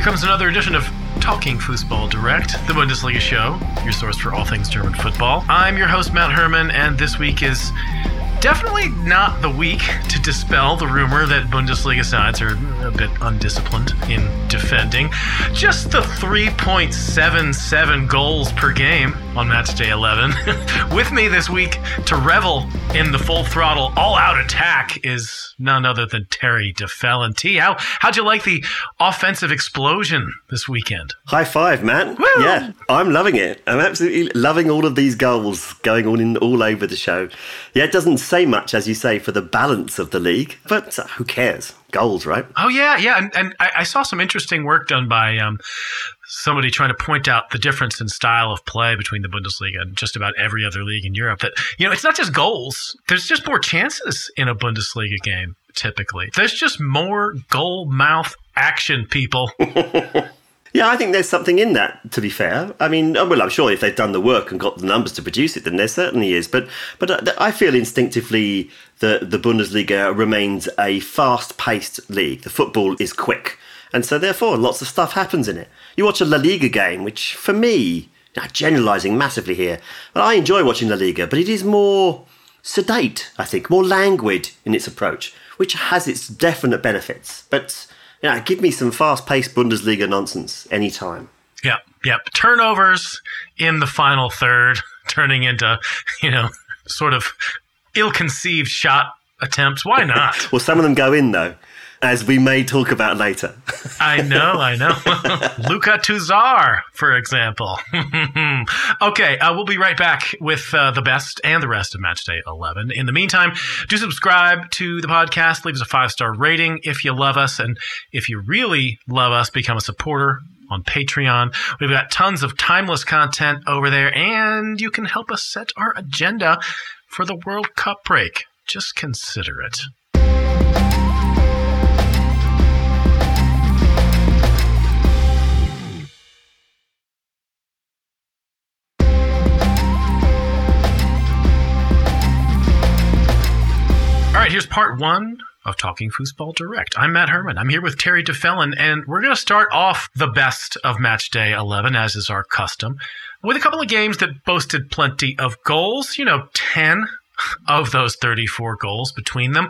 Here comes another edition of Talking Fußball Direct, the Bundesliga show, your source for all things German football. I'm your host, Matt Herman, and this week is definitely not the week to dispel the rumor that Bundesliga sides are a bit undisciplined in defending. Just the 3.77 goals per game on match day 11. With me this week to revel in the full throttle, all out attack is none other than Terry Duffelen. T, how, how'd you like the offensive explosion this weekend? High five, man. Woo! Yeah, I'm loving it. I'm absolutely loving all of these goals going on in all over the show. Yeah, it doesn't say much, as you say, for the balance of the league, but who cares? Goals, right? Oh yeah, yeah, and, and I, I saw some interesting work done by um, somebody trying to point out the difference in style of play between the Bundesliga and just about every other league in Europe. That you know, it's not just goals. There's just more chances in a Bundesliga game. Typically, there's just more goal mouth action. People. Yeah, I think there's something in that. To be fair, I mean, oh, well, I'm sure if they've done the work and got the numbers to produce it, then there certainly is. But, but uh, I feel instinctively that the Bundesliga remains a fast-paced league. The football is quick, and so therefore, lots of stuff happens in it. You watch a La Liga game, which for me, now generalising massively here, but I enjoy watching La Liga, but it is more sedate, I think, more languid in its approach, which has its definite benefits. But yeah, give me some fast-paced Bundesliga nonsense anytime. Yep, yep. Turnovers in the final third, turning into you know sort of ill-conceived shot attempts. Why not? well, some of them go in though, as we may talk about later. I know, I know. Luca Tuzar, for example. okay, uh, we'll be right back with uh, the best and the rest of Matchday 11. In the meantime, do subscribe to the podcast. Leave us a five star rating if you love us. And if you really love us, become a supporter on Patreon. We've got tons of timeless content over there, and you can help us set our agenda for the World Cup break. Just consider it. Right, here's part one of Talking Foosball Direct. I'm Matt Herman. I'm here with Terry Duffelen, and we're going to start off the best of match day 11, as is our custom, with a couple of games that boasted plenty of goals. You know, 10 of those 34 goals between them.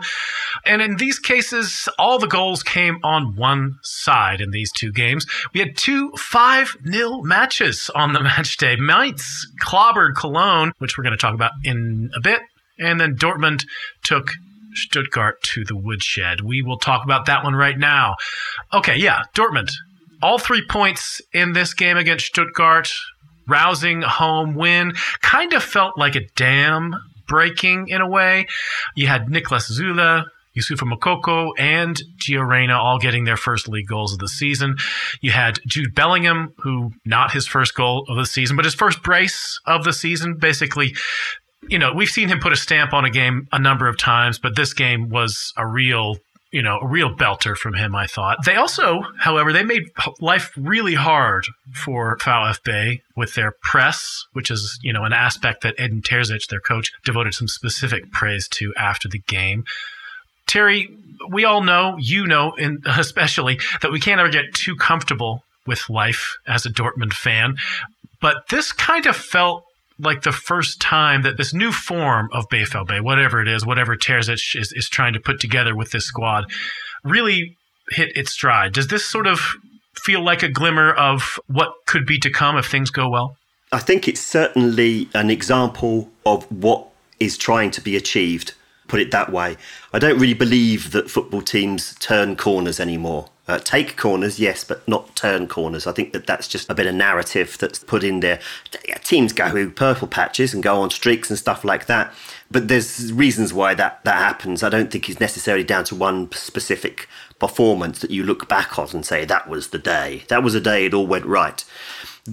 And in these cases, all the goals came on one side in these two games. We had two 5 0 matches on the match day. Mainz clobbered Cologne, which we're going to talk about in a bit. And then Dortmund took Stuttgart to the woodshed. We will talk about that one right now. Okay, yeah, Dortmund. All three points in this game against Stuttgart. Rousing home win. Kind of felt like a dam breaking in a way. You had Niklas Süle, Youssoufa Moukoko, and Gio Reyna all getting their first league goals of the season. You had Jude Bellingham, who not his first goal of the season, but his first brace of the season, basically you know, we've seen him put a stamp on a game a number of times, but this game was a real, you know, a real belter from him, I thought. They also, however, they made life really hard for VfB with their press, which is, you know, an aspect that Edin Terzic, their coach, devoted some specific praise to after the game. Terry, we all know, you know, especially that we can't ever get too comfortable with life as a Dortmund fan, but this kind of felt like the first time that this new form of BVB, whatever it is, whatever Terzic is, is trying to put together with this squad, really hit its stride. Does this sort of feel like a glimmer of what could be to come if things go well? I think it's certainly an example of what is trying to be achieved, put it that way. I don't really believe that football teams turn corners anymore. Uh, take corners, yes, but not turn corners. I think that that's just a bit of narrative that's put in there. Teams go through purple patches and go on streaks and stuff like that, but there's reasons why that, that happens. I don't think it's necessarily down to one specific performance that you look back on and say, that was the day. That was the day it all went right.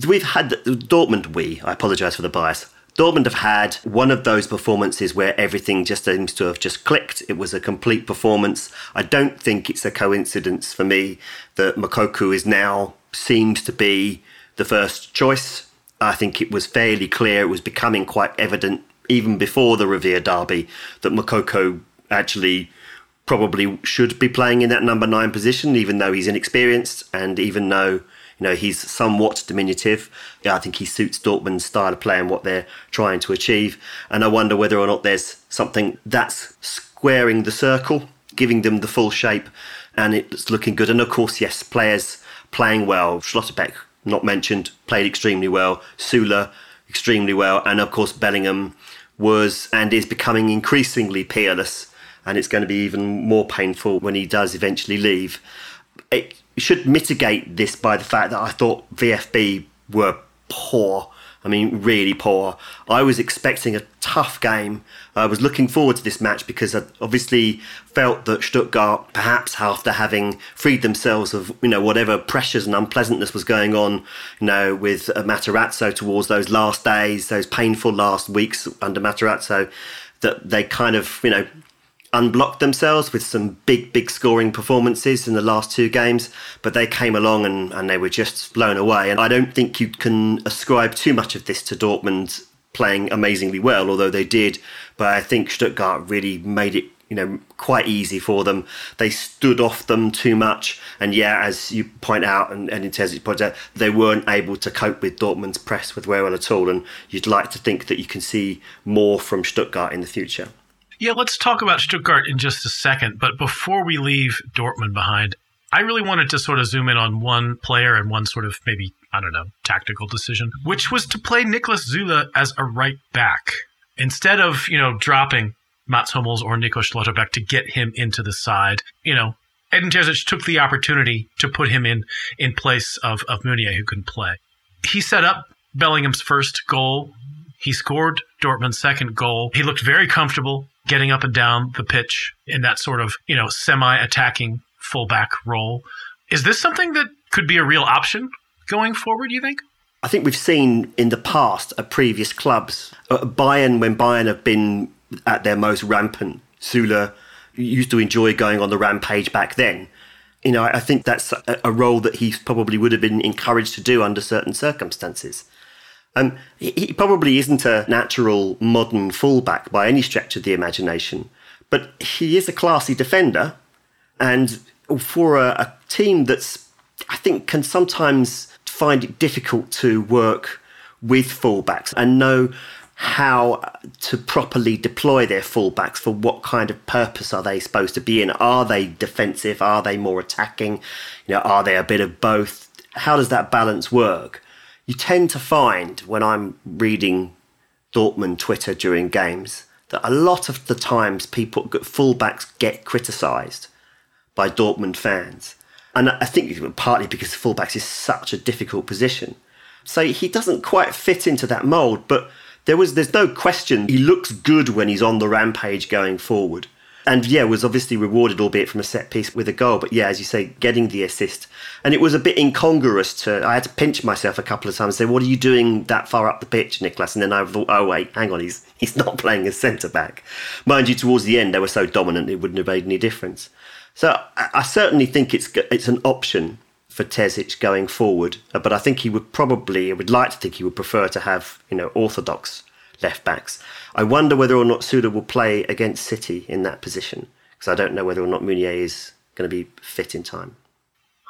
We've had Dortmund, we, I apologise for the bias, Dortmund have had one of those performances where everything just seems to have just clicked. It was a complete performance. I don't think it's a coincidence for me that Moukoko is now seems to be the first choice. I think it was fairly clear, it was becoming quite evident even before the Revier derby that Moukoko actually probably should be playing in that number nine position, even though he's inexperienced and even though you know he's somewhat diminutive. Yeah, I think he suits Dortmund's style of play and what they're trying to achieve. And I wonder whether or not there's something that's squaring the circle, giving them the full shape, and it's looking good. And of course, yes, players playing well. Schlotterbeck, not mentioned, played extremely well. Süle, extremely well. And of course, Bellingham was and is becoming increasingly peerless. And it's going to be even more painful when he does eventually leave. It should mitigate this by the fact that I thought VFB were poor I mean, really poor. I was expecting a tough game. I was looking forward to this match because I obviously felt that Stuttgart, perhaps after having freed themselves of you know whatever pressures and unpleasantness was going on, you know, with uh, Matarazzo towards those last days, those painful last weeks under Matarazzo, that they kind of you know unblocked themselves with some big, big scoring performances in the last two games, but they came along and, and they were just blown away. And I don't think you can ascribe too much of this to Dortmund playing amazingly well, although they did. But I think Stuttgart really made it you know, quite easy for them. They stood off them too much, and yeah, as you point out, and, and Intesi points out, they weren't able to cope with Dortmund's press with well at all. And you'd like to think that you can see more from Stuttgart in the future. Yeah, let's talk about Stuttgart in just a second. But before we leave Dortmund behind, I really wanted to sort of zoom in on one player and one sort of maybe, I don't know, tactical decision, which was to play Niklas Süle as a right back. Instead of, you know, dropping Mats Hummels or Nico Schlotterbeck to get him into the side, you know, Edin Terzic took the opportunity to put him in in place of, of Meunier, who couldn't play. He set up Bellingham's first goal. He scored Dortmund's second goal. He looked very comfortable getting up and down the pitch in that sort of, you know, semi attacking fullback role. Is this something that could be a real option going forward, do you think? I think we've seen in the past at previous clubs, uh, Bayern, when Bayern have been at their most rampant, Süle used to enjoy going on the rampage back then. You know, I think that's a, a role that he probably would have been encouraged to do under certain circumstances. He, he probably isn't a natural modern fullback by any stretch of the imagination, but he is a classy defender. And for a, a team that's, I think, can sometimes find it difficult to work with fullbacks and know how to properly deploy their fullbacks for what kind of purpose are they supposed to be in? Are they defensive? Are they more attacking? You know are they a bit of both? How does that balance work you tend to find when I'm reading Dortmund Twitter during games that a lot of the times people fullbacks get criticised by Dortmund fans, and I think partly because fullbacks is such a difficult position. So he doesn't quite fit into that mould, but there was there's no question he looks good when he's on the rampage going forward and yeah, was obviously rewarded, albeit from a set piece with a goal. But yeah, as you say, getting the assist, and it was a bit incongruous. To I had to pinch myself a couple of times. And say, what are you doing that far up the pitch, Nicholas? And then I thought, oh wait, hang on, he's he's not playing as centre back. Mind you, towards the end they were so dominant it wouldn't have made any difference. So I, I certainly think it's it's an option for Terzic going forward. But I think he would probably, I would like to think he would prefer to have you know orthodox left backs. I wonder whether or not Süle will play against City in that position because I don't know whether or not Meunier is going to be fit in time.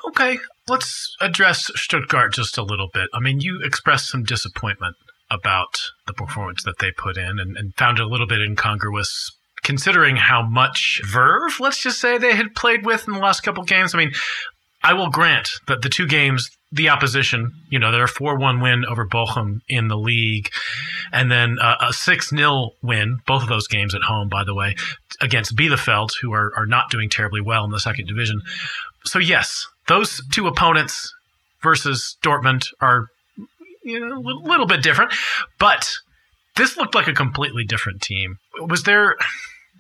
Okay, let's address Stuttgart just a little bit. I mean, you expressed some disappointment about the performance that they put in and, and found it a little bit incongruous considering how much verve, let's just say, they had played with in the last couple games. I mean, I will grant that the two games the opposition, you know, they're a 4 1 win over Bochum in the league, and then uh, a 6 0 win, both of those games at home, by the way, against Bielefeld, who are, are not doing terribly well in the second division. So, yes, those two opponents versus Dortmund are, you know, a little, little bit different, but this looked like a completely different team. Was there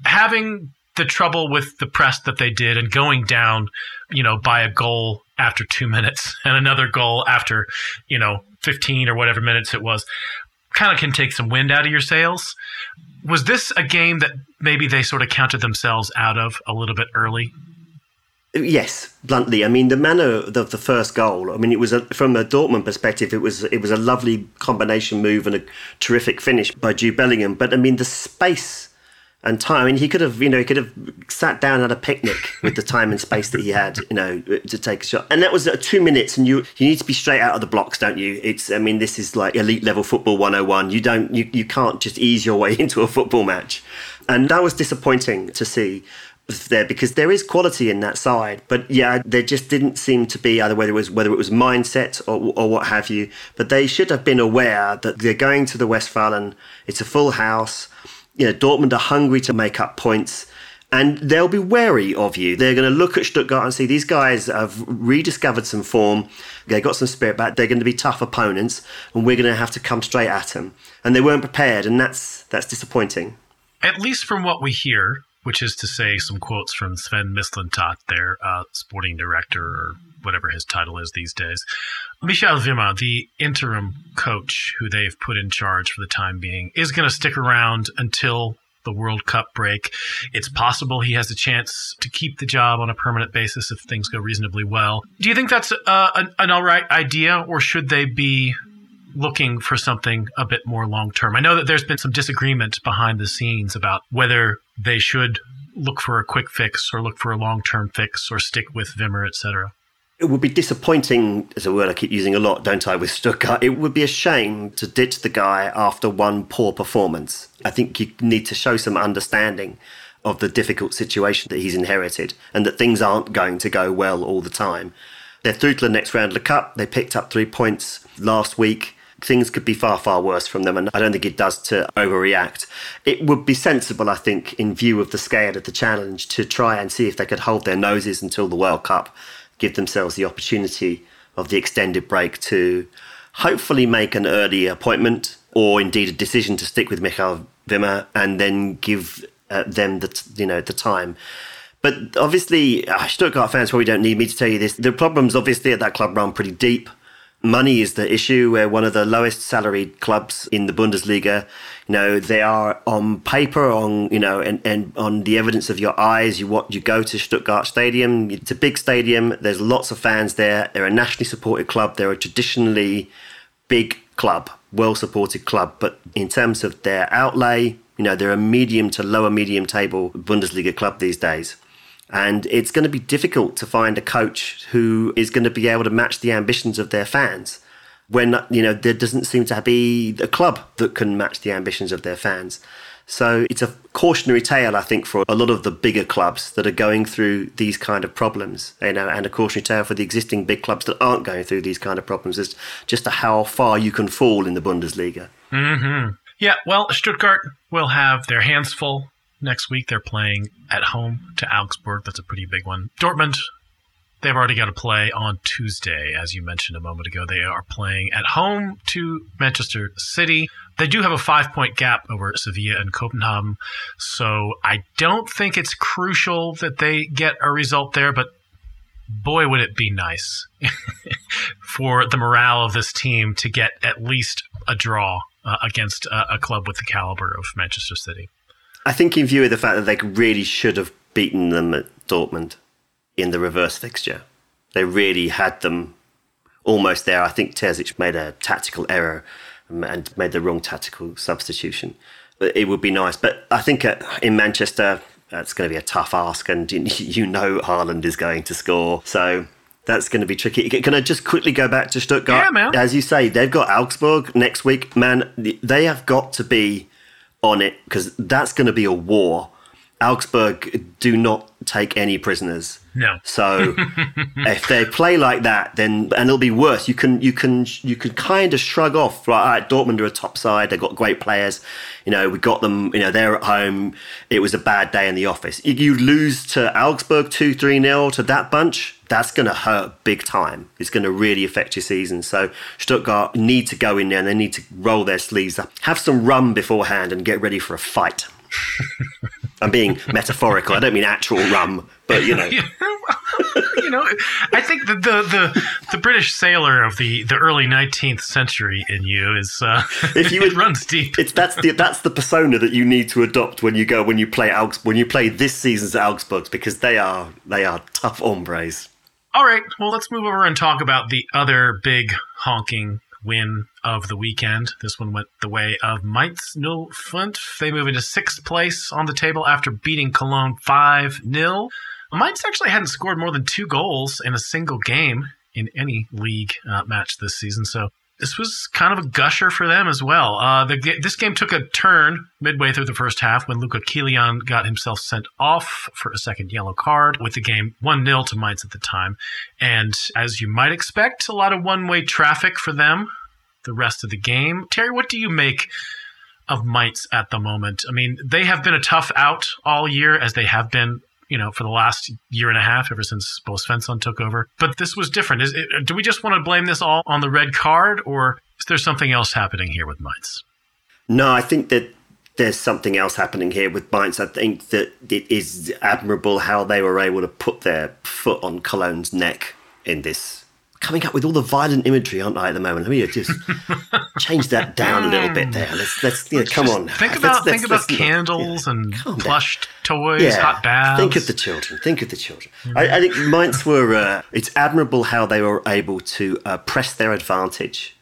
having the trouble with the press that they did and going down, you know, by a goal after two minutes and another goal after, you know, 15 or whatever minutes it was, kind of can take some wind out of your sails. Was this a game that maybe they sort of counted themselves out of a little bit early? Yes, bluntly. I mean, the manner of the first goal. I mean, it was a, from a Dortmund perspective, it was it was a lovely combination move and a terrific finish by Jude Bellingham. But I mean, the space and time. I mean, he could have, you know, he could have sat down at a picnic with the time and space that he had, you know, to take a shot. And that was at two minutes, and you you need to be straight out of the blocks, don't you? It's, I mean, this is like elite level football 101. You don't, you, you can't just ease your way into a football match. And that was disappointing to see there because there is quality in that side but yeah there just didn't seem to be either whether it was whether it was mindset or, or what have you but they should have been aware that they're going to the Westfalen it's a full house you know, Dortmund are hungry to make up points and they'll be wary of you. They're going to look at Stuttgart and see these guys have rediscovered some form. They got some spirit back. They're going to be tough opponents, and we're going to have to come straight at them. And they weren't prepared, and that's that's disappointing. At least from what we hear, which is to say, some quotes from Sven Mislintat, their uh, sporting director or whatever his title is these days. Michael Wimmer, the interim coach who they've put in charge for the time being, is going to stick around until the World Cup break. It's possible he has a chance to keep the job on a permanent basis if things go reasonably well. Do you think that's uh, an, an all right idea, or should they be looking for something a bit more long term? I know that there's been some disagreement behind the scenes about whether they should look for a quick fix or look for a long term fix or stick with Wimmer, etc it would be disappointing, as a word I keep using a lot, don't I, with Stuttgart? It would be a shame to ditch the guy after one poor performance. I think you need to show some understanding of the difficult situation that he's inherited and that things aren't going to go well all the time. They're through to the next round of the Cup. They picked up three points last week. Things could be far, far worse from them, and I don't think it does to overreact. It would be sensible, I think, in view of the scale of the challenge, to try and see if they could hold their noses until the World Cup give themselves the opportunity of the extended break to hopefully make an early appointment or indeed a decision to stick with Michael Wimmer and then give uh, them the you know the time. But obviously, uh, Stuttgart fans probably don't need me to tell you this. The problems obviously at that club run pretty deep. Money is the issue. We're one of the lowest salaried clubs in the Bundesliga. You know, they are on paper, on you know, and, and on the evidence of your eyes. You what you go to Stuttgart Stadium. It's a big stadium. There's lots of fans there. They're a nationally supported club. They're a traditionally big club, well supported club. But in terms of their outlay, you know, they're a medium to lower medium table Bundesliga club these days. And it's going to be difficult to find a coach who is going to be able to match the ambitions of their fans when, you know, there doesn't seem to be a club that can match the ambitions of their fans. So it's a cautionary tale, I think, for a lot of the bigger clubs that are going through these kind of problems, you know, and a cautionary tale for the existing big clubs that aren't going through these kind of problems as just how far you can fall in the Bundesliga. Mm-hmm. Yeah, well, Stuttgart will have their hands full next week. They're playing at home to Augsburg. That's a pretty big one. Dortmund, they've already got to play on Tuesday, as you mentioned a moment ago. They are playing at home to Manchester City. They do have a five point gap over Sevilla and Copenhagen. So I don't think it's crucial that they get a result there, but boy, would it be nice for the morale of this team to get at least a draw uh, against a, a club with the caliber of Manchester City. I think in view of the fact that they really should have beaten them at Dortmund in the reverse fixture, they really had them almost there. I think Terzic made a tactical error and made the wrong tactical substitution. But it would be nice. But I think at, in Manchester, that's going to be a tough ask, and you know Haaland is going to score. So that's going to be tricky. Can I just quickly go back to Stuttgart? Yeah, man. As you say, they've got Augsburg next week. Man, they have got to be on it because that's going to be a war. Augsburg do not take any prisoners. No. So if they play like that, then and it'll be worse. You can you can you can kind of shrug off. Right, all right, Dortmund are a top side. They've got great players. You know, we got them. You know, they're at home. It was a bad day in the office. You lose to Augsburg two three nil to that bunch that's going to hurt big time. It's going to really affect your season. So Stuttgart need to go in there and they need to roll their sleeves up, have some rum beforehand, and get ready for a fight. I'm being metaphorical. I don't mean actual rum, but you know. you know, I think the, the, the the British sailor of the, the early 19th century in you is uh, if you it runs deep. It's that's the that's the persona that you need to adopt when you go when you play Augs, when you play this season's Augsburgs because they are they are tough hombres. All right, well, let's move over and talk about the other big honking win of the weekend. This one went the way of Mainz 05. They move into sixth place on the table after beating Cologne 5 0. Mainz actually hadn't scored more than two goals in a single game in any league uh, match this season, so this was kind of a gusher for them as well. Uh, the, this game took a turn midway through the first half when Luca Kilian got himself sent off for a second yellow card, with the game 1 0 to Mainz at the time. And as you might expect, a lot of one way traffic for them the rest of the game. Terry, what do you make of Mainz at the moment? I mean, they have been a tough out all year, as they have been you know, for the last year and a half, ever since Bo Svensson took over. But this was different. Is it, do we just want to blame this all on the red card, or is there something else happening here with Mainz? No, I think that there's something else happening here with Mainz. I think that it is admirable how they were able to put their foot on Cologne's neck in this coming up with all the violent imagery, aren't I, at the moment? Let me just change that down a little bit there. Let's, let's you know, come on. Think about, let's, think let's, about candles yeah, and plush toys, yeah, hot baths. Think of the children. Think of the children. Mm-hmm. I, I, think Mainz were, uh, it's admirable how they were able to uh, press their advantage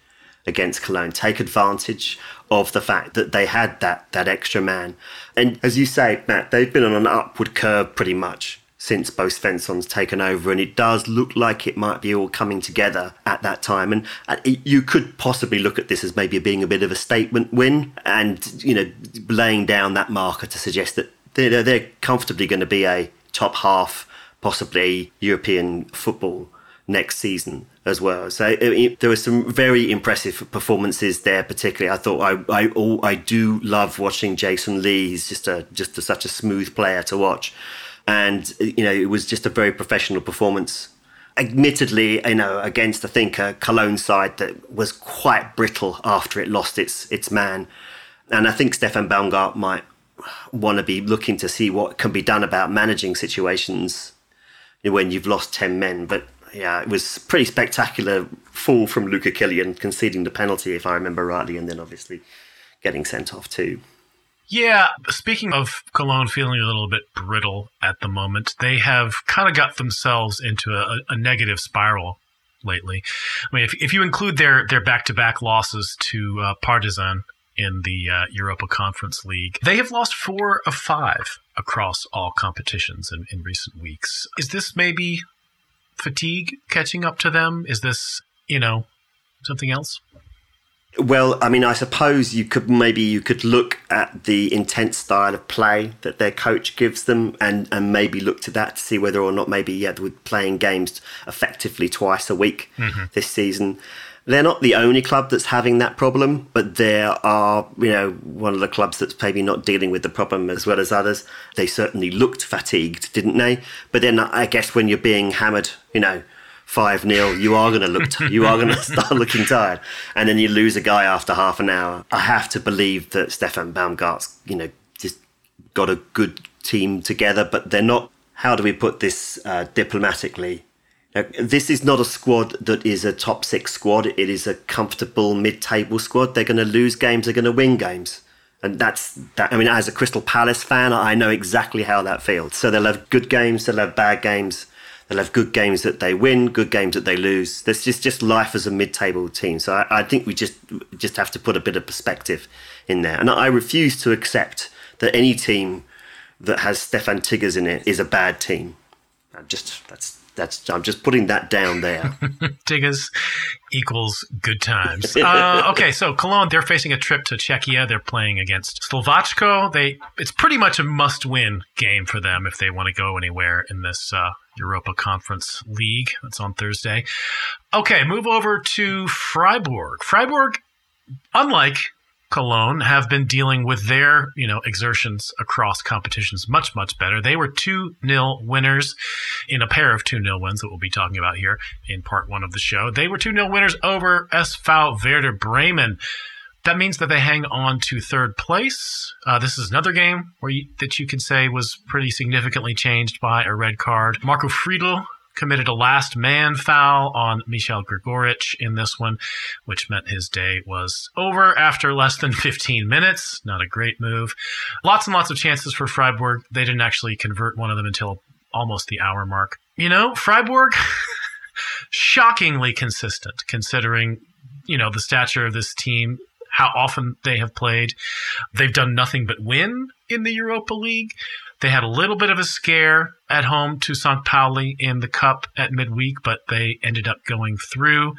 against Cologne, take advantage of the fact that they had that, that extra man. And as you say, Matt, they've been on an upward curve pretty much since Bo Svensson's taken over, and it does look like it might be all coming together at that time. And uh, you could possibly look at this as maybe being a bit of a statement win, and you know, laying down that marker to suggest that they're, they're comfortably going to be a top half, possibly European football next season as well. So it, it, there were some very impressive performances there. Particularly, I thought I I, oh, I do love watching Jae-sung Lee. He's just a just a, such a smooth player to watch and you know it was just a very professional performance. Admittedly, you know, against I think a Cologne side that was quite brittle after it lost its its man, and I think Steffen Baumgart might want to be looking to see what can be done about managing situations when you've lost ten men. But yeah, it was pretty spectacular fall from Luca Kilian conceding the penalty, if I remember rightly, and then obviously getting sent off too. Yeah, speaking of Cologne feeling a little bit brittle at the moment, they have kind of got themselves into a, a negative spiral lately. I mean, if, if you include their their back to back losses to uh, Partizan in the uh, Europa Conference League, they have lost four of five across all competitions in, in recent weeks. Is this maybe fatigue catching up to them? Is this, you know, something else? Well, I mean, I suppose you could maybe you could look at the intense style of play that their coach gives them, and and maybe look to that to see whether or not maybe yeah, with playing games effectively twice a week mm-hmm. this season. They're not the only club that's having that problem, but there are, you know, one of the clubs that's maybe not dealing with the problem as well as others. They certainly looked fatigued, didn't they? But then I guess when you're being hammered, you know, five 0 you are going to look, t- you are going to start looking tired, and then you lose a guy after half an hour. I have to believe that Steffen Baumgart's, you know, just got a good team together, but they're not. How do we put this uh, diplomatically? this is not a squad that is a top six squad. It is a comfortable mid-table squad. They're going to lose games. They're going to win games. And that's that. I mean, as a Crystal Palace fan, I know exactly how that feels. So they'll have good games, they'll have bad games. They'll have good games that they win, good games that they lose. That's just, just life as a mid-table team. So I, I think we just just have to put a bit of perspective in there. And I refuse to accept that any team that has Steffen Tigges in it is a bad team. I just that's that's I'm just putting that down there. Tigges equals good times. Uh, okay, so Cologne they're facing a trip to Czechia. They're playing against Slovácko. They it's pretty much a must-win game for them if they want to go anywhere in this uh, Europa Conference League. That's on Thursday. Okay, move over to Freiburg. Freiburg, unlike Cologne have been dealing with their, you know, exertions across competitions much, much better. They were 2 0 winners in a pair of 2 0 wins that we'll be talking about here in part one of the show. They were 2 0 winners over SV Werder Bremen. That means that they hang on to third place. Uh, this is another game where you, that you could say was pretty significantly changed by a red card. Marco Friedl committed a last man foul on Michael Gregoritsch in this one, which meant his day was over after less than 15 minutes. Not a great move. Lots and lots of chances for Freiburg. They didn't actually convert one of them until almost the hour mark. You know, Freiburg, shockingly consistent considering you know, the stature of this team, how often they have played. They've done nothing but win in the Europa League. They had a little bit of a scare at home to St. Pauli in the cup at midweek, but they ended up going through.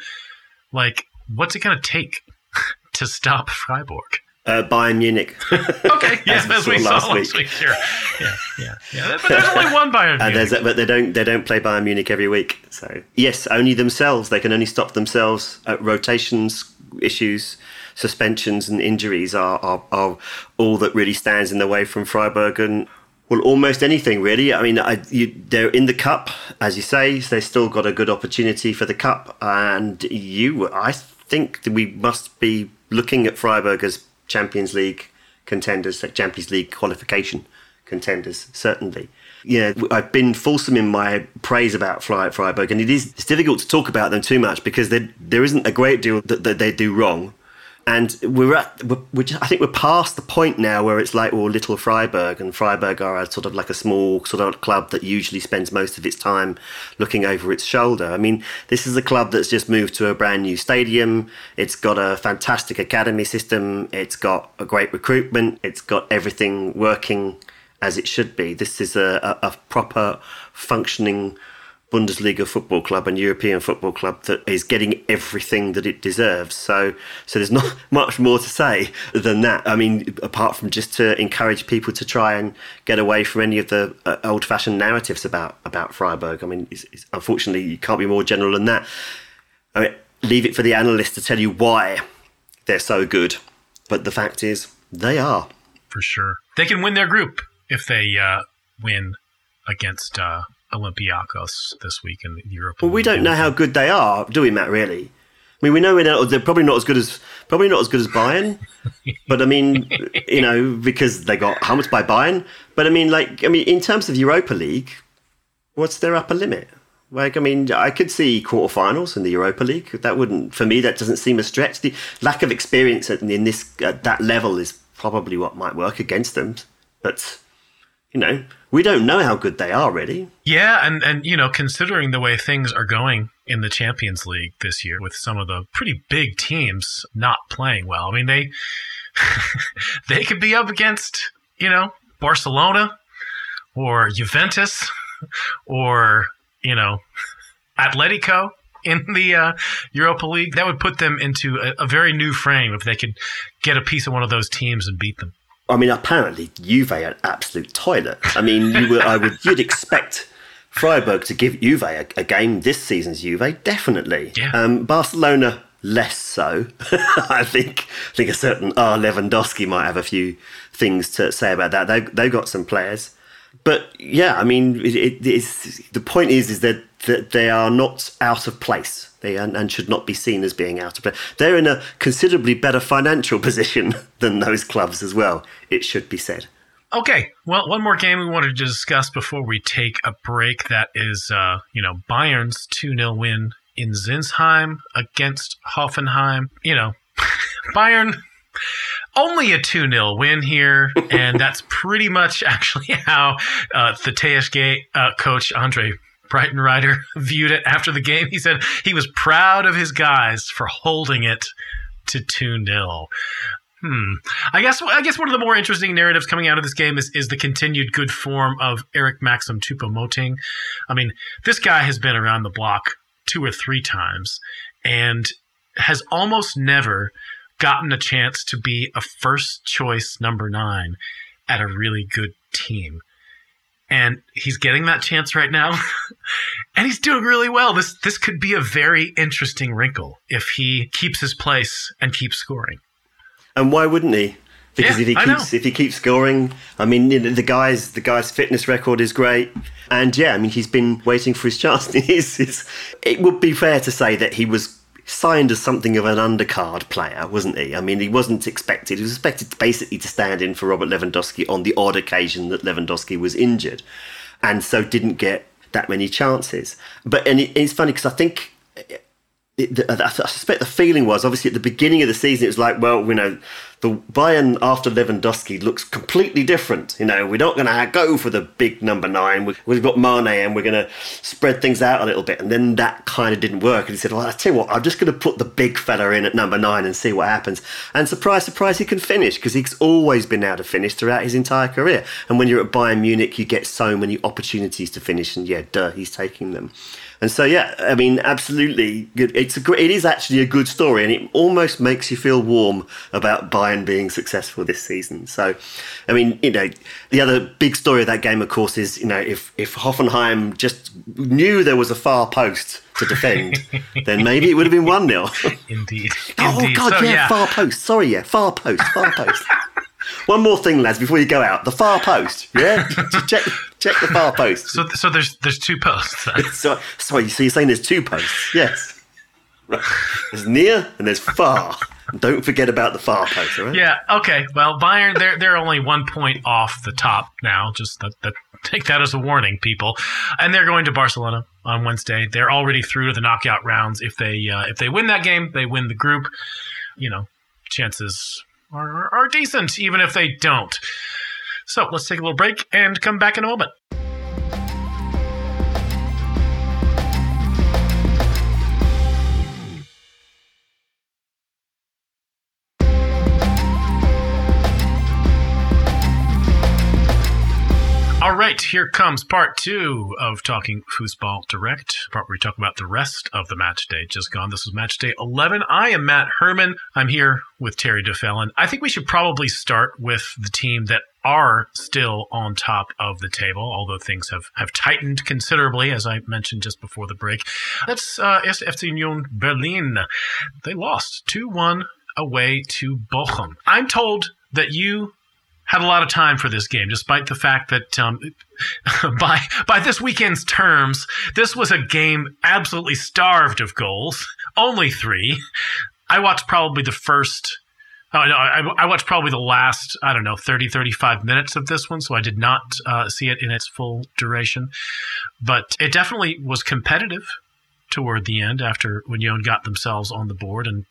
Like, what's it going to take to stop Freiburg? Uh, Bayern Munich. okay, yeah, as, as we saw last week. week. Sure. Yeah, yeah, yeah. But there's only one Bayern. Uh, Munich. but they don't they don't play Bayern Munich every week. So yes, only themselves. They can only stop themselves. at rotations issues, suspensions, and injuries are, are are all that really stands in the way from Freiburg and. Well, almost anything really. I mean, I, you, they're in the cup, as you say. So they still got a good opportunity for the cup, and you, I think we must be looking at Freiburg as Champions League contenders, Champions League qualification contenders, certainly. Yeah, I've been fulsome in my praise about Freiburg, and it is it's difficult to talk about them too much because there isn't a great deal that, that they do wrong and we're at we're, I think we're past the point now where it's like well little Freiburg and Freiburg are sort of like a small sort of club that usually spends most of its time looking over its shoulder. I mean this is a club that's just moved to a brand new stadium. It's got a fantastic academy system. It's got a great recruitment. It's got everything working as it should be. This is a, a, a proper functioning Bundesliga football club and European football club that is getting everything that it deserves. So, so there's not much more to say than that. I mean, apart from just to encourage people to try and get away from any of the uh, old-fashioned narratives about about Freiburg. I mean, it's, it's, unfortunately, you can't be more general than that. I mean, leave it for the analysts to tell you why they're so good. But the fact is, they are for sure. They can win their group if they uh, win against. Uh Olympiacos this week in Europe. Well, we don't know how good they are, do we, Matt? Really? I mean, we know they're probably not as good as probably not as good as Bayern, but I mean, you know, because they got hammered by Bayern. But I mean, like, I mean, in terms of Europa League, what's their upper limit? Like, I mean, I could see quarterfinals in the Europa League. That wouldn't, for me, that doesn't seem a stretch. The lack of experience in this at that level is probably what might work against them. But you know, we don't know how good they are really. Yeah, and and you know, considering the way things are going in the Champions League this year with some of the pretty big teams not playing well. I mean, they they could be up against, you know, Barcelona or Juventus or, you know, Atletico in the uh, Europa League. That would put them into a, a very new frame if they could get a piece of one of those teams and beat them. I mean, apparently Juve are an absolute toilet. I mean, you were, I would, you'd expect Freiburg to give Juve a, a game this season's Juve, definitely. Yeah. Um, Barcelona less so. I think I think a certain R Lewandowski might have a few things to say about that. They they've got some players, but yeah, I mean, it, it is the point is is that that they are not out of place. They and, and, should not be seen as being out of place. They're in a considerably better financial position than those clubs as well. It should be said. Okay, well, one more game we wanted to discuss before we take a break. That is, uh, you know, Bayern's two 0 win in Sinsheim against Hoffenheim. You know, Bayern only a 2 0 win here. And that's pretty much actually how uh, the TSG uh, coach, Andre Breitenreiter viewed it after the game. He said he was proud of his guys for holding it to 2 0. Hmm. I guess I guess one of the more interesting narratives coming out of this game is, is the continued good form of Eric Maxim Choupo-Moting. I mean, this guy has been around the block two or three times and has almost never gotten a chance to be a first choice number nine at a really good team. And he's getting that chance right now and he's doing really well. This this could be a very interesting wrinkle if he keeps his place and keeps scoring. And why wouldn't he? Because yeah, if he keeps if he keeps scoring i mean you know, the guy's the guy's fitness record is great. And yeah i mean he's been waiting for his chance. It would be fair to say that he was signed as something of an undercard player, wasn't he? I mean, he wasn't expected. He was expected basically to stand in for Robert Lewandowski on the odd occasion that Lewandowski was injured, and so didn't get that many chances. But and it, it's funny because I think it, I suspect the feeling was obviously at the beginning of the season it was like, well, you know, the Bayern after Lewandowski looks completely different. You know, we're not going to go for the big number nine. We've got Mane and we're going to spread things out a little bit. And then that kind of didn't work. And he said, well, I tell you what, I'm just going to put the big fella in at number nine and see what happens. And surprise, surprise, he can finish because he's always been able to finish throughout his entire career. And when you're at Bayern Munich, you get so many opportunities to finish. And yeah, duh, he's taking them. And so, yeah, I mean, absolutely, it's a great, it is actually a good story, and it almost makes you feel warm about Bayern being successful this season. So, I mean, you know, the other big story of that game, of course, is you know if if Hoffenheim just knew there was a far post to defend, then maybe it would have been one 0 Indeed. Oh Indeed. God, so, yeah, yeah, far post. Sorry, yeah, far post, far post. One more thing, lads, before you go out. The far post. Yeah, check check the far post. So, so there's there's two posts. so, sorry, so you're saying there's two posts? Yes. Right. There's near and there's far. Don't forget about the far post, right? Yeah. Okay. Well, Bayern they're they're only one point off the top now. Just that, that take that as a warning, people. And they're going to Barcelona on Wednesday. They're already through to the knockout rounds. If they uh, if they win that game, they win the group. You know, chances are, are decent, even if they don't. So let's take a little break and come back in a moment. Here comes part two of Talking Foosball Direct, part where we talk about the rest of the match day just gone. This is match day 11. I am Matt Herman. I'm here with Terry Duffelen. I think we should probably start with the team that are still on top of the table, although things have, have tightened considerably, as I mentioned just before the break. That's uh, FC Union Berlin. They lost 2 1 away to Bochum. I'm told that you had a lot of time for this game, despite the fact that um, by by this weekend's terms, this was a game absolutely starved of goals, only three. I watched probably the first. Oh, no, I, I watched probably the last, I don't know, 30, 35 minutes of this one, so I did not uh, see it in its full duration. But it definitely was competitive toward the end after Union got themselves on the board and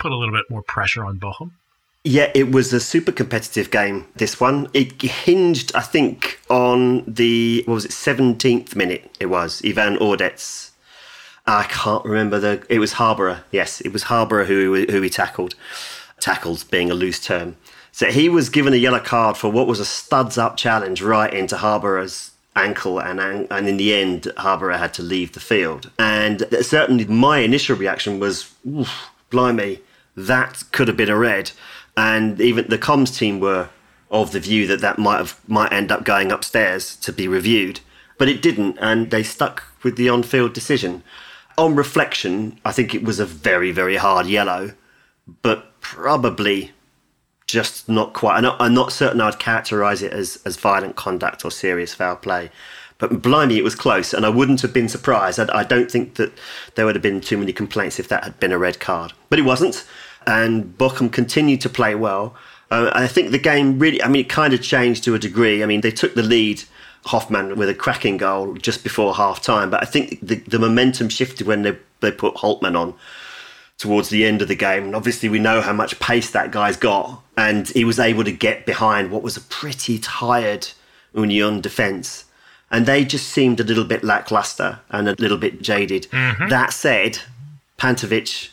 put a little bit more pressure on Bochum. Yeah, it was a super competitive game, this one. It hinged, I think, on the, what was it, 17th minute it was, Ivan Ordets. I can't remember the, it was Harborough. Yes, it was Harborough who, who he tackled. Tackles being a loose term. So he was given a yellow card for what was a studs up challenge right into Harborough's ankle, and and in the end, Harborough had to leave the field. And certainly, my initial reaction was, oof, blimey, that could have been a red and even the comms team were of the view that that might have might end up going upstairs to be reviewed, but it didn't, and they stuck with the on-field decision. On reflection, I think it was a very very hard yellow, but probably just not quite. I'm not, I'm not certain I'd characterise it as as violent conduct or serious foul play. But blimey, it was close, and I wouldn't have been surprised. I, I don't think that there would have been too many complaints if that had been a red card, but it wasn't and Bochum continued to play well. Uh, I think the game really, I mean, it kind of changed to a degree. I mean, they took the lead, Hofmann, with a cracking goal just before half time, but I think the, the momentum shifted when they, they put Holtmann on towards the end of the game. And obviously, we know how much pace that guy's got, and he was able to get behind what was a pretty tired Union defence. And they just seemed a little bit lackluster and a little bit jaded. Mm-hmm. That said, Pantovic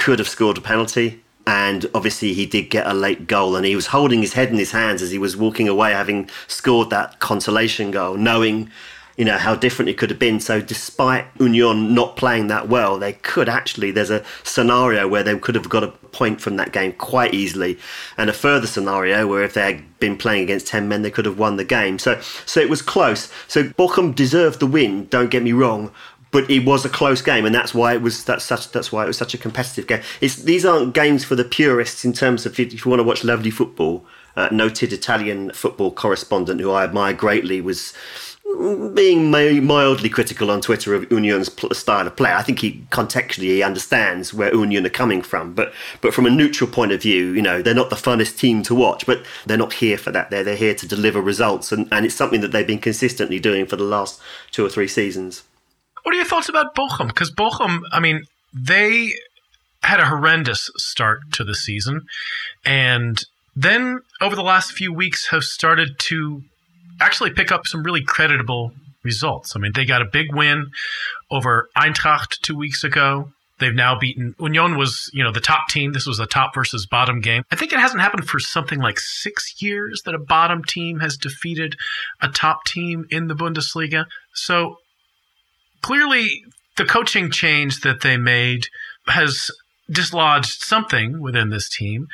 could have scored a penalty. And obviously, he did get a late goal, and he was holding his head in his hands as he was walking away, having scored that consolation goal, knowing, you know, how different it could have been. So, despite Union not playing that well, they could actually. There's a scenario where they could have got a point from that game quite easily, and a further scenario where if they had been playing against ten men, they could have won the game. So, so it was close. So Bochum deserved the win. Don't get me wrong, but it was a close game, and that's why it was that's such that's why it was such a competitive game. It's, these aren't games for the purists in terms of if you want to watch lovely football. Uh, noted Italian football correspondent who I admire greatly was being mildly critical on Twitter of Union's style of play. I think he contextually understands where Union are coming from, but but from a neutral point of view, you know, they're not the funnest team to watch, but they're not here for that. They're they're here to deliver results, and, and it's something that they've been consistently doing for the last two or three seasons. What are your thoughts about Bochum? Because Bochum, I mean, they had a horrendous start to the season, and then over the last few weeks have started to actually pick up some really creditable results. I mean, they got a big win over Eintracht two weeks ago. They've now beaten Union was, you know, the top team. This was a top versus bottom game. I think it hasn't happened for something like six years that a bottom team has defeated a top team in the Bundesliga. So clearly the coaching change that they made has dislodged something within this team.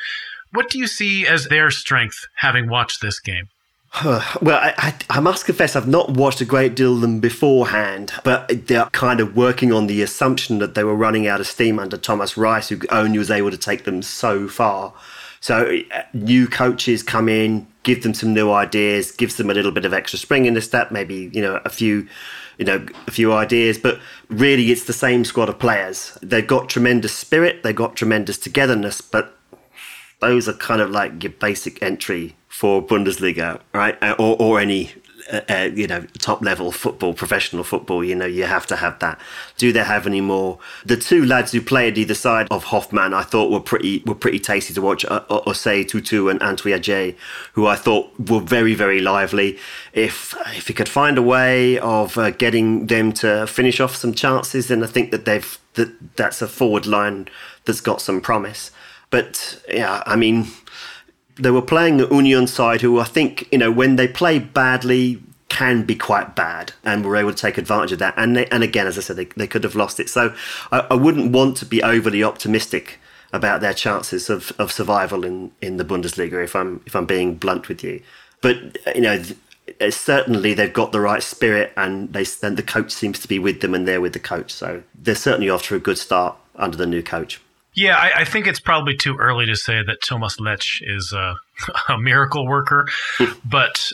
What do you see as their strength having watched this game? Well, I, I, I, must confess, I've not watched a great deal of them beforehand, but they're kind of working on the assumption that they were running out of steam under Thomas Reis, who only was able to take them so far. So, uh, new coaches come in, give them some new ideas, gives them a little bit of extra spring in the step, maybe, you know, a few you know, a few ideas, but really it's the same squad of players. They've got tremendous spirit, they've got tremendous togetherness, but those are kind of like your basic entry for Bundesliga, right? Uh, or, or any uh, you know top level football, professional football. You know you have to have that. Do they have any more? The two lads who played either side of Hofmann, I thought were pretty were pretty tasty to watch. Osei Tutu and Antwi Adjei, who I thought were very very lively. If if he could find a way of uh, getting them to finish off some chances, then I think that they've that that's a forward line that's got some promise. But yeah, I mean they were playing the Union side, who I think you know when they play badly can be quite bad, and were able to take advantage of that. And they, and again, as I said, they, they could have lost it. So I, I wouldn't want to be overly optimistic about their chances of, of survival in, in the Bundesliga. If I'm if I'm being blunt with you, but you know. Uh, certainly, they've got the right spirit, and they and the coach seems to be with them, and they're with the coach. So they're certainly off to a good start under the new coach. Yeah, I, I, think it's probably too early to say that Thomas Letsch is a, a miracle worker, but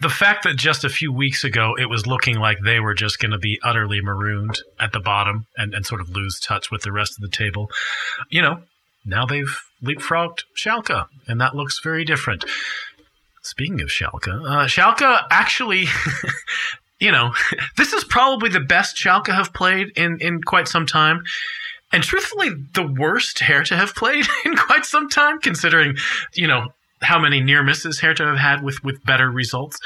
the fact that just a few weeks ago it was looking like they were just going to be utterly marooned at the bottom and, and sort of lose touch with the rest of the table, you know, now they've leapfrogged Schalke, and that looks very different. Speaking of Schalke, uh, Schalke actually. you know, this is probably the best Schalke have played in, in quite some time and truthfully, the worst Hertha have played in quite some time, considering, you know, how many near misses Hertha have had with, with better results.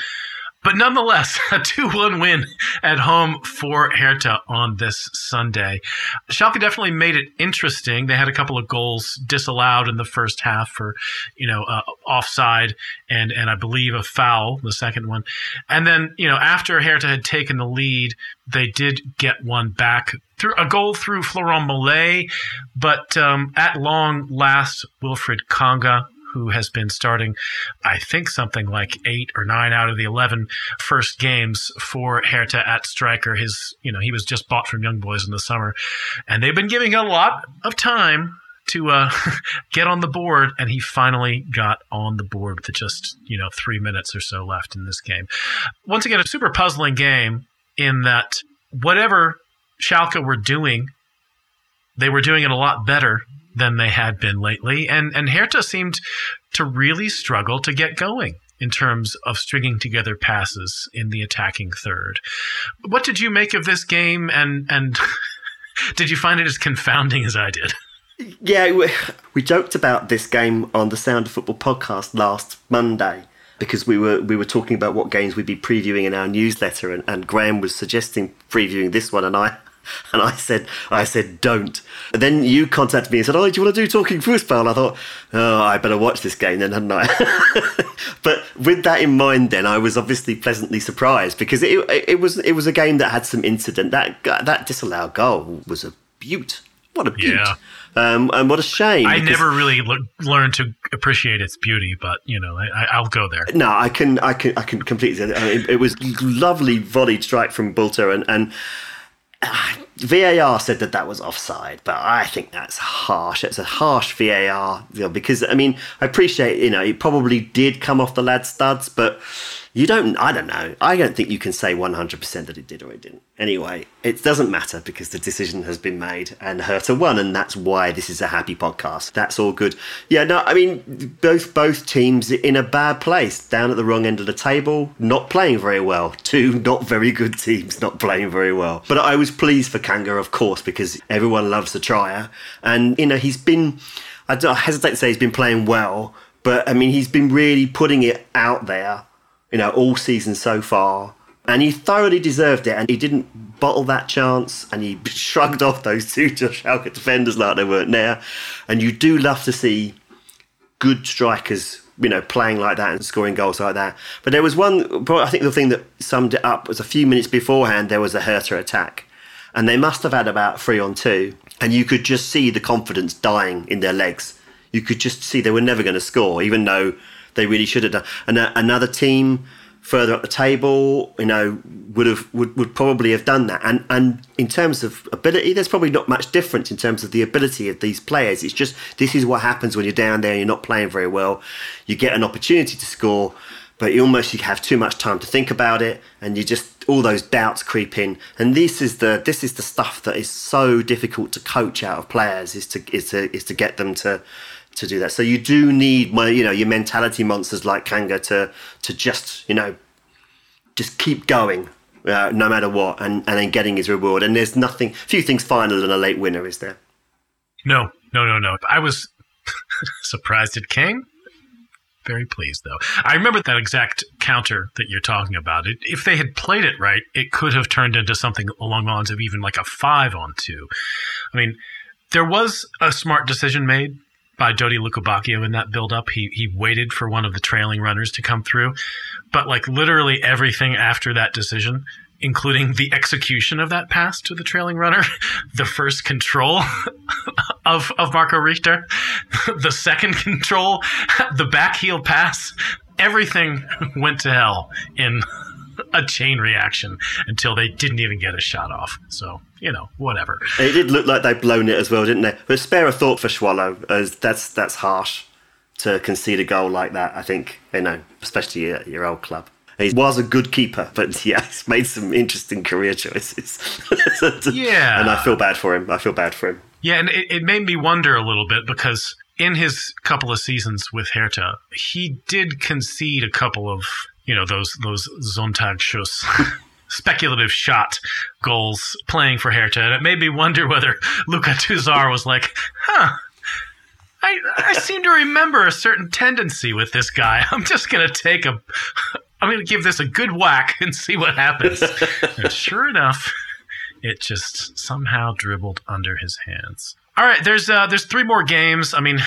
But nonetheless, a 2 1 win at home for Hertha on this Sunday. Schalke definitely made it interesting. They had a couple of goals disallowed in the first half for, you know, uh, offside and, and I believe a foul, the second one. And then, you know, after Hertha had taken the lead, they did get one back through a goal through Florent Mollet, but um, at long last, Wilfried Kanga who has been starting, I think, something like eight or nine out of the 11 first games for Hertha at striker. His, you know, he was just bought from Young Boys in the summer, and they've been giving a lot of time to uh, get on the board, and he finally got on the board with just you know three minutes or so left in this game. Once again, a super puzzling game in that whatever Schalke were doing, they were doing it a lot better than they had been lately. And, and Hertha seemed to really struggle to get going in terms of stringing together passes in the attacking third. What did you make of this game and, and did you find it as confounding as I did? Yeah, we, we joked about this game on the Sound of Football podcast last Monday because we were we were talking about what games we'd be previewing in our newsletter, and, and Graham was suggesting previewing this one, and I And I said, I said, don't. And then you contacted me and said, oh, do you want to do Talking Football? And I thought, oh, I better watch this game then, hadn't I? but with that in mind, then I was obviously pleasantly surprised because it, it was it was a game that had some incident. That that disallowed goal was a beaut. What a beaut. Yeah. Um, and what a shame. I never really le- learned to appreciate its beauty, but you know, I, will go there. No, I can, I can, I can completely. It, it was lovely volleyed strike from Bülter, and and VAR said that that was offside, but I think that's harsh. It's a harsh VAR deal because I mean I appreciate you know it probably did come off the lad's studs, but you don't, I don't know. I don't think you can say 100% that it did or it didn't. Anyway, it doesn't matter because the decision has been made and Hertha won, and that's why this is a happy podcast. That's all good. Yeah, no, I mean, both both teams in a bad place, down at the wrong end of the table, not playing very well. Two not very good teams not playing very well. But I was pleased for Kanga, of course, because everyone loves the trier. And, you know, he's been, I, I hesitate to say he's been playing well, but I mean, he's been really putting it out there you know, all season so far. And he thoroughly deserved it, and he didn't bottle that chance, and he shrugged off those two Josh Schalke defenders like they weren't there. And you do love to see good strikers, you know, playing like that and scoring goals like that. But there was one, I think the thing that summed it up was a few minutes beforehand, there was a Hertha attack. And they must have had about three on two, and you could just see the confidence dying in their legs. You could just see they were never going to score, even though they really should have done. And uh, another team further up the table, you know, would have would, would probably have done that. And and in terms of ability, there's probably not much difference in terms of the ability of these players. It's just this is what happens when you're down there and you're not playing very well. You get an opportunity to score, but you almost you have too much time to think about it, and you just all those doubts creep in. And this is the this is the stuff that is so difficult to coach out of players is to is to is to get them to to do that. So you do need my, you know, your mentality monsters like Kanga to to just, you know, just keep going uh, no matter what, and and then getting his reward. And there's nothing, few things finer than a late winner, is there? No, no, no, no. I was surprised it came. Very pleased though. I remember that exact counter that you're talking about. It, if they had played it right, it could have turned into something along the lines of even like a five on two. I mean, there was a smart decision made by Dodi Lukebakio in that build up. He he waited for one of the trailing runners to come through, but like literally everything after that decision, including the execution of that pass to the trailing runner, the first control of of Marco Richter, the second control, the back heel pass, everything went to hell in a chain reaction until they didn't even get a shot off. So you know, whatever. It did look like they'd blown it as well, didn't they? But spare a thought for Schwolow, as that's that's harsh to concede a goal like that. I think you know, especially at your old club. He was a good keeper, but yeah, he's made some interesting career choices. yeah, and I feel bad for him. I feel bad for him. Yeah, and it, it made me wonder a little bit because in his couple of seasons with Hertha, he did concede a couple of you know those those Sonntagsschuss speculative shot goals playing for Hertha. And it made me wonder whether Luca Tousart was like, huh, I, I seem to remember a certain tendency with this guy. I'm just going to take a, I'm going to give this a good whack and see what happens. and sure enough, it just somehow dribbled under his hands. All right, there's uh, there's three more games. I mean,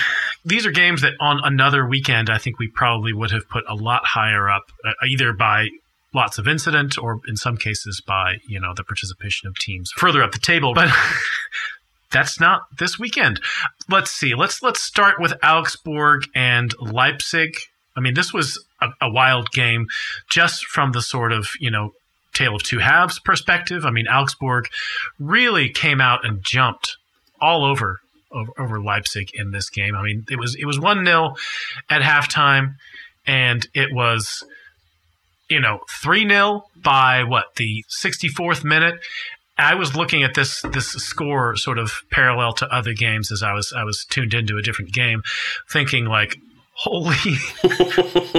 these are games that on another weekend I think we probably would have put a lot higher up, uh, either by lots of incident or in some cases by you know the participation of teams further up the table. But that's not this weekend. Let's see. Let's let's start with augsburg and leipzig. I mean this was a, a wild game just from the sort of you know tale of two halves perspective. I mean augsburg really came out and jumped all over over, over leipzig in this game i mean it was it was 1-0 at halftime and it was you know, 3 0 by what, the 64th minute. I was looking at this this score sort of parallel to other games as I was I was tuned into a different game, thinking like, holy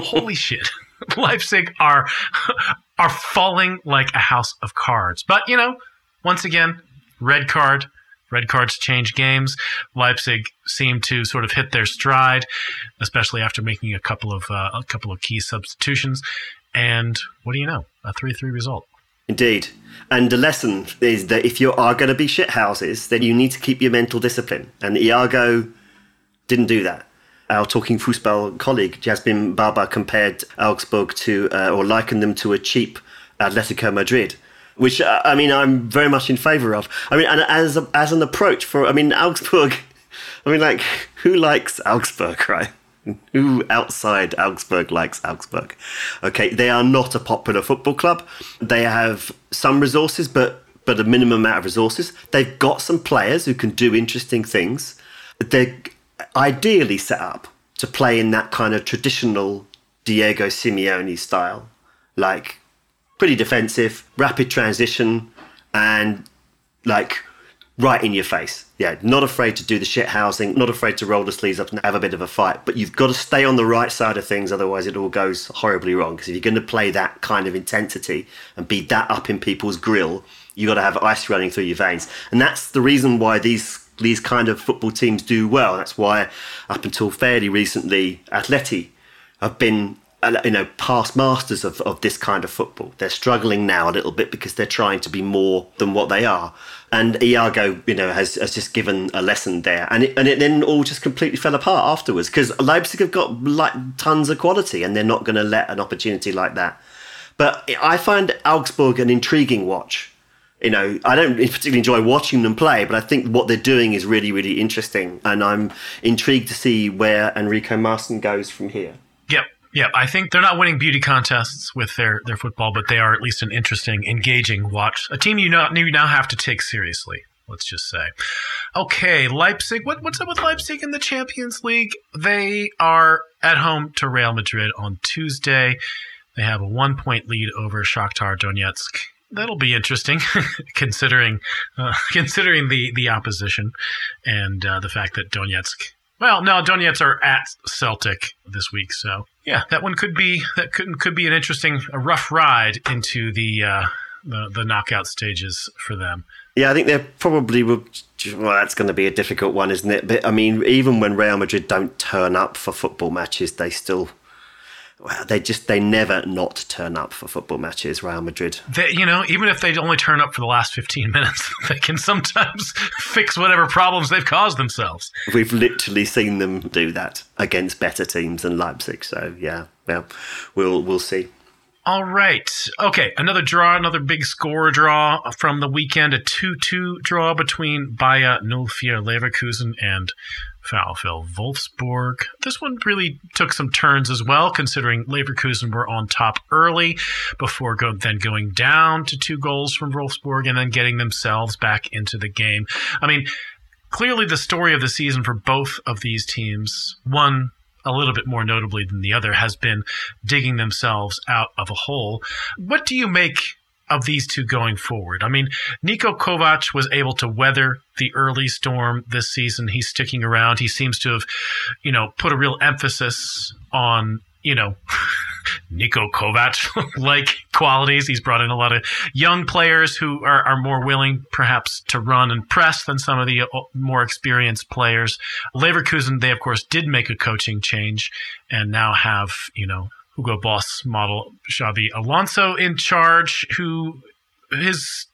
holy shit. Leipzig are are falling like a house of cards. But you know, once again, red card. Red cards change games. Leipzig seemed to sort of hit their stride, especially after making a couple of uh, a couple of key substitutions. And what do you know? A 3 3 result. Indeed. And the lesson is that if you are going to be shithouses, then you need to keep your mental discipline. And Iago didn't do that. Our talking football colleague, Jasmine Baba, compared Augsburg to, uh, or likened them to a cheap Atletico Madrid, which, uh, I mean, I'm very much in favour of. I mean, and as, a, as an approach for, I mean, Augsburg, I mean, like, who likes Augsburg, right? Who outside Augsburg likes Augsburg? Okay, they are not a popular football club. They have some resources, but but a minimum amount of resources. They've got some players who can do interesting things. They're ideally set up to play in that kind of traditional Diego Simeone style. like pretty defensive, rapid transition, and like right in your face. Yeah, not afraid to do the shit housing, not afraid to roll the sleeves up and have a bit of a fight. But you've got to stay on the right side of things, otherwise it all goes horribly wrong. Because if you're going to play that kind of intensity and be that up in people's grill, you've got to have ice running through your veins. And that's the reason why these these kind of football teams do well. That's why up until fairly recently, Atleti have been you know past masters of, of this kind of football. They're struggling now a little bit because they're trying to be more than what they are. And Iago, you know, has, has just given a lesson there, and it, and it then all just completely fell apart afterwards because Leipzig have got like tons of quality, and they're not going to let an opportunity like that. But I find Augsburg an intriguing watch. You know, I don't particularly enjoy watching them play, but I think what they're doing is really, really interesting, and I'm intrigued to see where Enrico Maaßen goes from here. Yeah, I think they're not winning beauty contests with their, their football, but they are at least an interesting, engaging watch. A team you know you now have to take seriously. Let's just say. Okay, Leipzig. What, what's up with Leipzig in the Champions League? They are at home to Real Madrid on Tuesday. They have a one point lead over Shakhtar Donetsk. That'll be interesting, considering uh, considering the the opposition and uh, the fact that Donetsk well, no, Donetsk are at Celtic this week, so yeah, that one could be that could could be an interesting, a rough ride into the uh, the, the knockout stages for them. Yeah, I think they're probably well. That's going to be a difficult one, isn't it? But I mean, even when Real Madrid don't turn up for football matches, they still well, they just they never not turn up for football matches. Real Madrid. They, you know, even if they only turn up for the last fifteen minutes, they can sometimes fix whatever problems they've caused themselves. We've literally seen them do that against better teams than Leipzig. So yeah, yeah, we'll we'll see. All right. Okay. Another draw, another big score draw from the weekend. A 2 2 draw between Bayer 04 Leverkusen and VfL Wolfsburg. This one really took some turns as well, considering Leverkusen were on top early before go, then going down to two goals from Wolfsburg and then getting themselves back into the game. I mean, clearly the story of the season for both of these teams, one a little bit more notably than the other, has been digging themselves out of a hole. What do you make of these two going forward? I mean, Niko Kovac was able to weather the early storm this season. He's sticking around. He seems to have, you know, put a real emphasis on, you know, Niko Kovac like qualities. He's brought in a lot of young players who are, are more willing, perhaps, to run and press than some of the uh, more experienced players. Leverkusen, they of course did make a coaching change and now have, you know, Hugo Boss model Xabi Alonso in charge, who his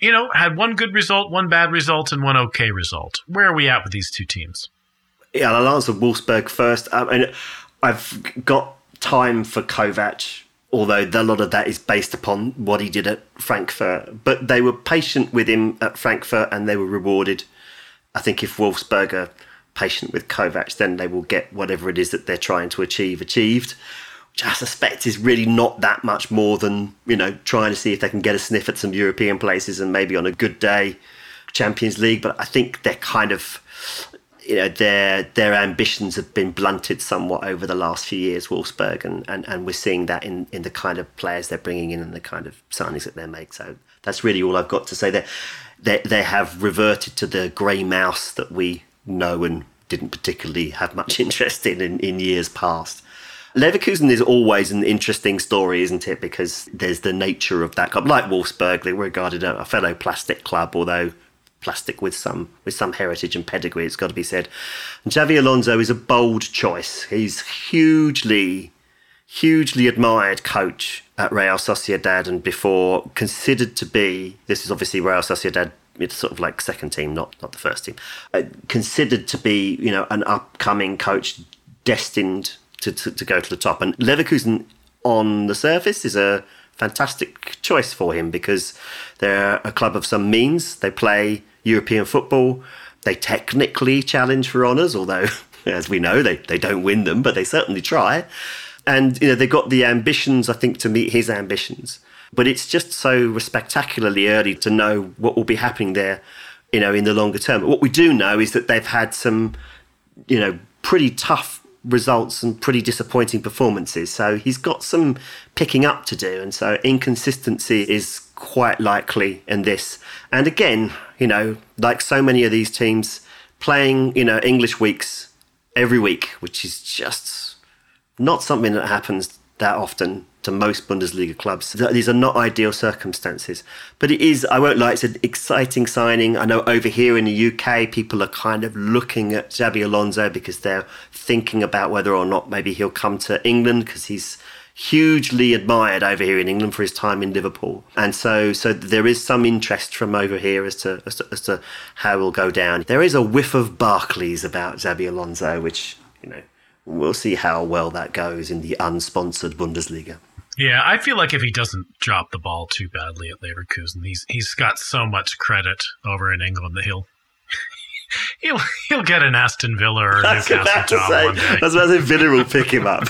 you know had one good result, one bad result, and one okay result. Where are we at with these two teams? Yeah, I'll answer Wolfsburg first. I mean, I've got time for Kovac, although a lot of that is based upon what he did at Frankfurt. But they were patient with him at Frankfurt and they were rewarded. I think if Wolfsburg are patient with Kovac, then they will get whatever it is that they're trying to achieve achieved. Which I suspect is really not that much more than, you know, trying to see if they can get a sniff at some European places and maybe on a good day Champions League. But I think they're kind of you know their their ambitions have been blunted somewhat over the last few years, Wolfsburg, and, and, and we're seeing that in, in the kind of players they're bringing in and the kind of signings that they make. So that's really all I've got to say. There, they they have reverted to the grey mouse that we know and didn't particularly have much interest in, in in years past. Leverkusen is always an interesting story, isn't it? Because there's the nature of that club. Like Wolfsburg, they were regarded a fellow plastic club, although plastic with some with some heritage and pedigree. It's got to be said. And Xabi Alonso is a bold choice. He's hugely, hugely admired coach at Real Sociedad, and before considered to be. This is obviously Real Sociedad. It's sort of like second team, not not the first team. Uh, considered to be, you know, an upcoming coach destined to, to, to go to the top. And Leverkusen, on the surface, is a fantastic choice for him because they're a club of some means. They play European football. They technically challenge for honours, although, as we know, they, they don't win them, but they certainly try. And, you know, they've got the ambitions, I think, to meet his ambitions. But it's just so spectacularly early to know what will be happening there, you know, in the longer term. What we do know is that they've had some, you know, pretty tough results and pretty disappointing performances. So he's got some picking up to do. And so inconsistency is quite likely in this. And again, you know, like so many of these teams, playing, you know, English weeks every week, which is just not something that happens that often to most Bundesliga clubs. These are not ideal circumstances, but it is, I won't lie, it's an exciting signing. I know over here in the UK, people are kind of looking at Xabi Alonso because they're thinking about whether or not maybe he'll come to England because he's hugely admired over here in England for his time in Liverpool. And so, so there is some interest from over here as to, as to, as to how it will go down. There is a whiff of Barclays about Xabi Alonso, which, you know, we'll see how well that goes in the unsponsored Bundesliga. Yeah, I feel like if he doesn't drop the ball too badly at Leverkusen, he's he's got so much credit over in England that he'll he'll he'll get an Aston Villa or Newcastle job say, one day. I was about to say Villa will pick him up.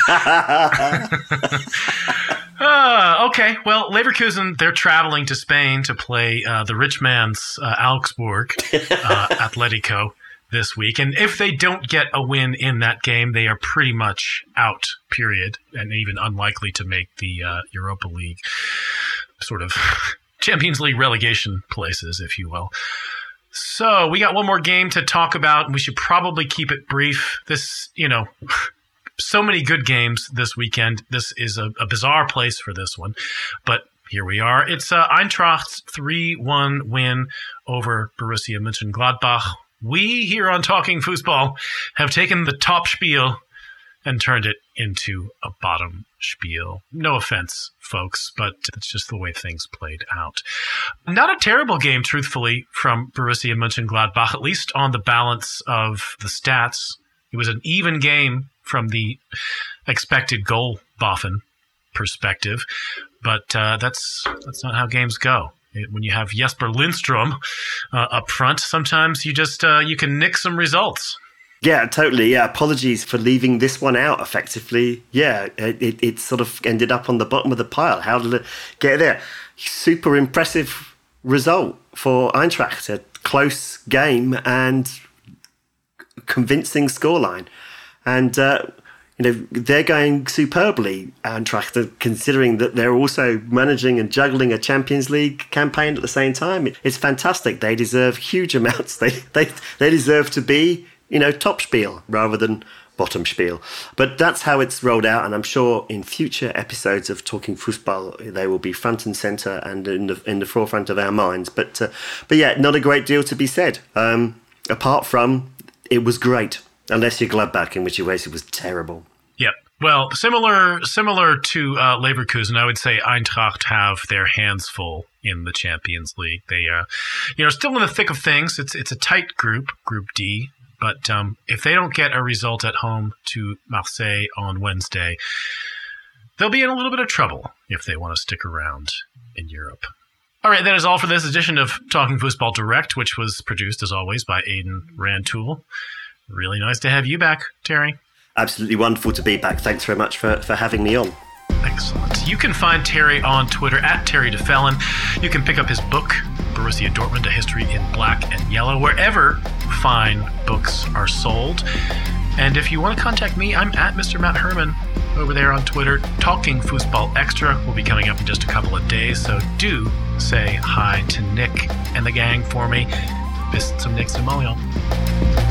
Uh, okay, well, Leverkusen they're traveling to Spain to play uh, the rich man's uh, Augsburg uh, Atletico this week, and if they don't get a win in that game, they are pretty much out. Period, and even unlikely to make the uh, Europa League sort of Champions League relegation places, if you will. So we got one more game to talk about, and we should probably keep it brief. This, you know, so many good games this weekend. This is a, a bizarre place for this one, but here we are. It's uh, Eintracht's 3 1 win over Borussia Mönchengladbach. We here on Talking Football have taken the top spiel and turned it into a bottom spiel. No offense, folks, but it's just the way things played out. Not a terrible game, truthfully, from Borussia Mönchengladbach, at least on the balance of the stats. It was an even game from the expected goal boffin perspective, but uh, that's that's not how games go. When you have Jesper Lindstrom uh, up front, sometimes you just uh, you can nick some results. Yeah, totally. Yeah, apologies for leaving this one out. Effectively, yeah, it, it, sort of ended up on the bottom of the pile. How did it get there? Super impressive result for Eintracht. A close game and convincing scoreline, and uh, you know they're going superbly. Eintracht, considering that they're also managing and juggling a Champions League campaign at the same time. It's fantastic. They deserve huge amounts. They they they deserve to be you know top spiel rather than bottom spiel. But that's how it's rolled out, and I'm sure in future episodes of Talking Football they will be front and center and in the in the forefront of our minds. But uh, but yeah, not a great deal to be said. Um, apart from it was great, unless you're Gladbach, in which case it was terrible. Yep. Well, similar similar to uh, Leverkusen, I would say Eintracht have their hands full in the Champions League. They, uh, you know, still in the thick of things. It's it's a tight group, Group D. But um, if they don't get a result at home to Marseille on Wednesday, they'll be in a little bit of trouble if they want to stick around in Europe. All right, that is all for this edition of Talking Football Direct, which was produced as always by Aidan Rantoul. Really nice to have you back, Terry. Absolutely wonderful to be back. Thanks very much for, for having me on. Excellent. You can find Terry on Twitter at Terry Duffelen. You can pick up his book, Borussia Dortmund: A History in Black and Yellow, wherever fine books are sold. And if you want to contact me, I'm at Mr. Matt Herman over there on Twitter. Talking Football Extra will be coming up in just a couple of days, so do say hi to Nick and the gang for me. Bis zum nächsten Mal, y'all.